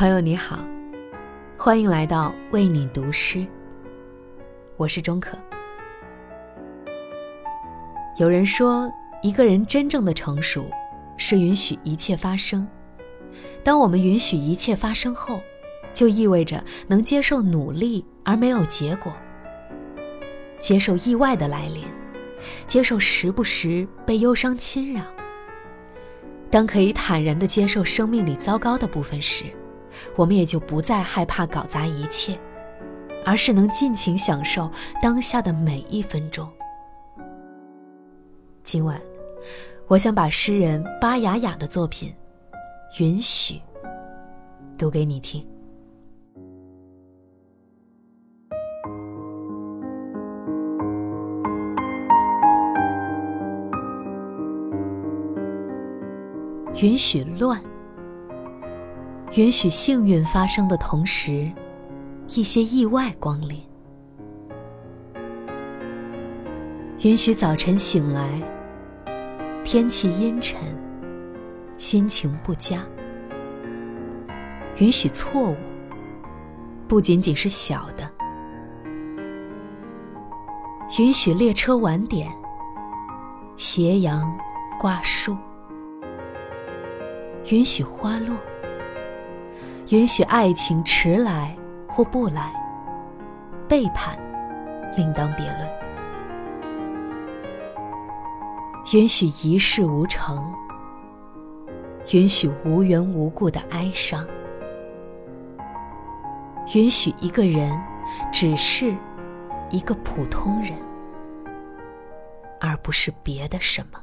朋友你好，欢迎来到为你读诗。我是钟可。有人说，一个人真正的成熟，是允许一切发生。当我们允许一切发生后，就意味着能接受努力而没有结果，接受意外的来临，接受时不时被忧伤侵扰。当可以坦然地接受生命里糟糕的部分时，我们也就不再害怕搞砸一切，而是能尽情享受当下的每一分钟。今晚，我想把诗人巴雅雅的作品《允许》读给你听。允许乱，允许幸运发生的同时，一些意外光临。允许早晨醒来，天气阴沉，心情不佳。允许错误，不仅仅是小的。允许列车晚点，斜阳挂树。允许花落，允许爱情迟来或不来，背叛另当别论。允许一事无成，允许无缘无故的哀伤，允许一个人只是一个普通人，而不是别的什么。